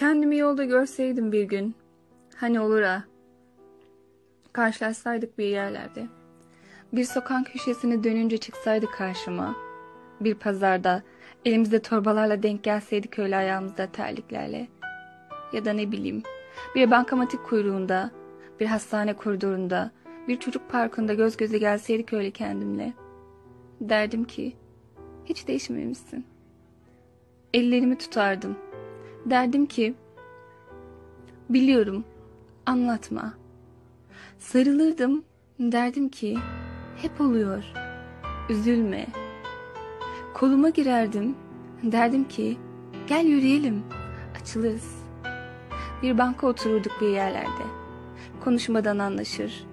Kendimi yolda görseydim bir gün. Hani olur ha. Karşılaşsaydık bir yerlerde. Bir sokak köşesine dönünce çıksaydı karşıma. Bir pazarda elimizde torbalarla denk gelseydik öyle ayağımızda terliklerle. Ya da ne bileyim bir bankamatik kuyruğunda, bir hastane koridorunda, bir çocuk parkında göz göze gelseydik öyle kendimle. Derdim ki hiç değişmemişsin. Ellerimi tutardım. Derdim ki biliyorum anlatma. Sarılırdım derdim ki hep oluyor. Üzülme. Koluma girerdim. Derdim ki gel yürüyelim. Açılırız. Bir banka otururduk bir yerlerde. Konuşmadan anlaşır.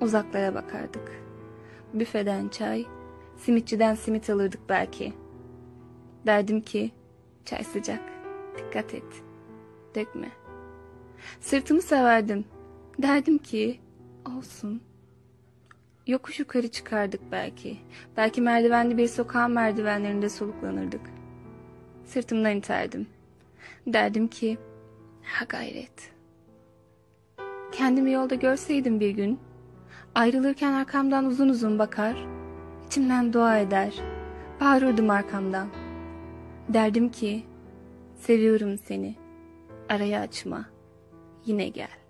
Uzaklara bakardık. Büfeden çay, simitçiden simit alırdık belki. Derdim ki çay sıcak. Dikkat et. Dökme. Sırtımı severdim. Derdim ki olsun. Yokuş yukarı çıkardık belki. Belki merdivenli bir sokağın merdivenlerinde soluklanırdık. Sırtımdan iterdim. Derdim ki ha gayret. Kendimi yolda görseydim bir gün, ayrılırken arkamdan uzun uzun bakar, içimden dua eder, bağırırdım arkamdan. Derdim ki, seviyorum seni, arayı açma, yine gel.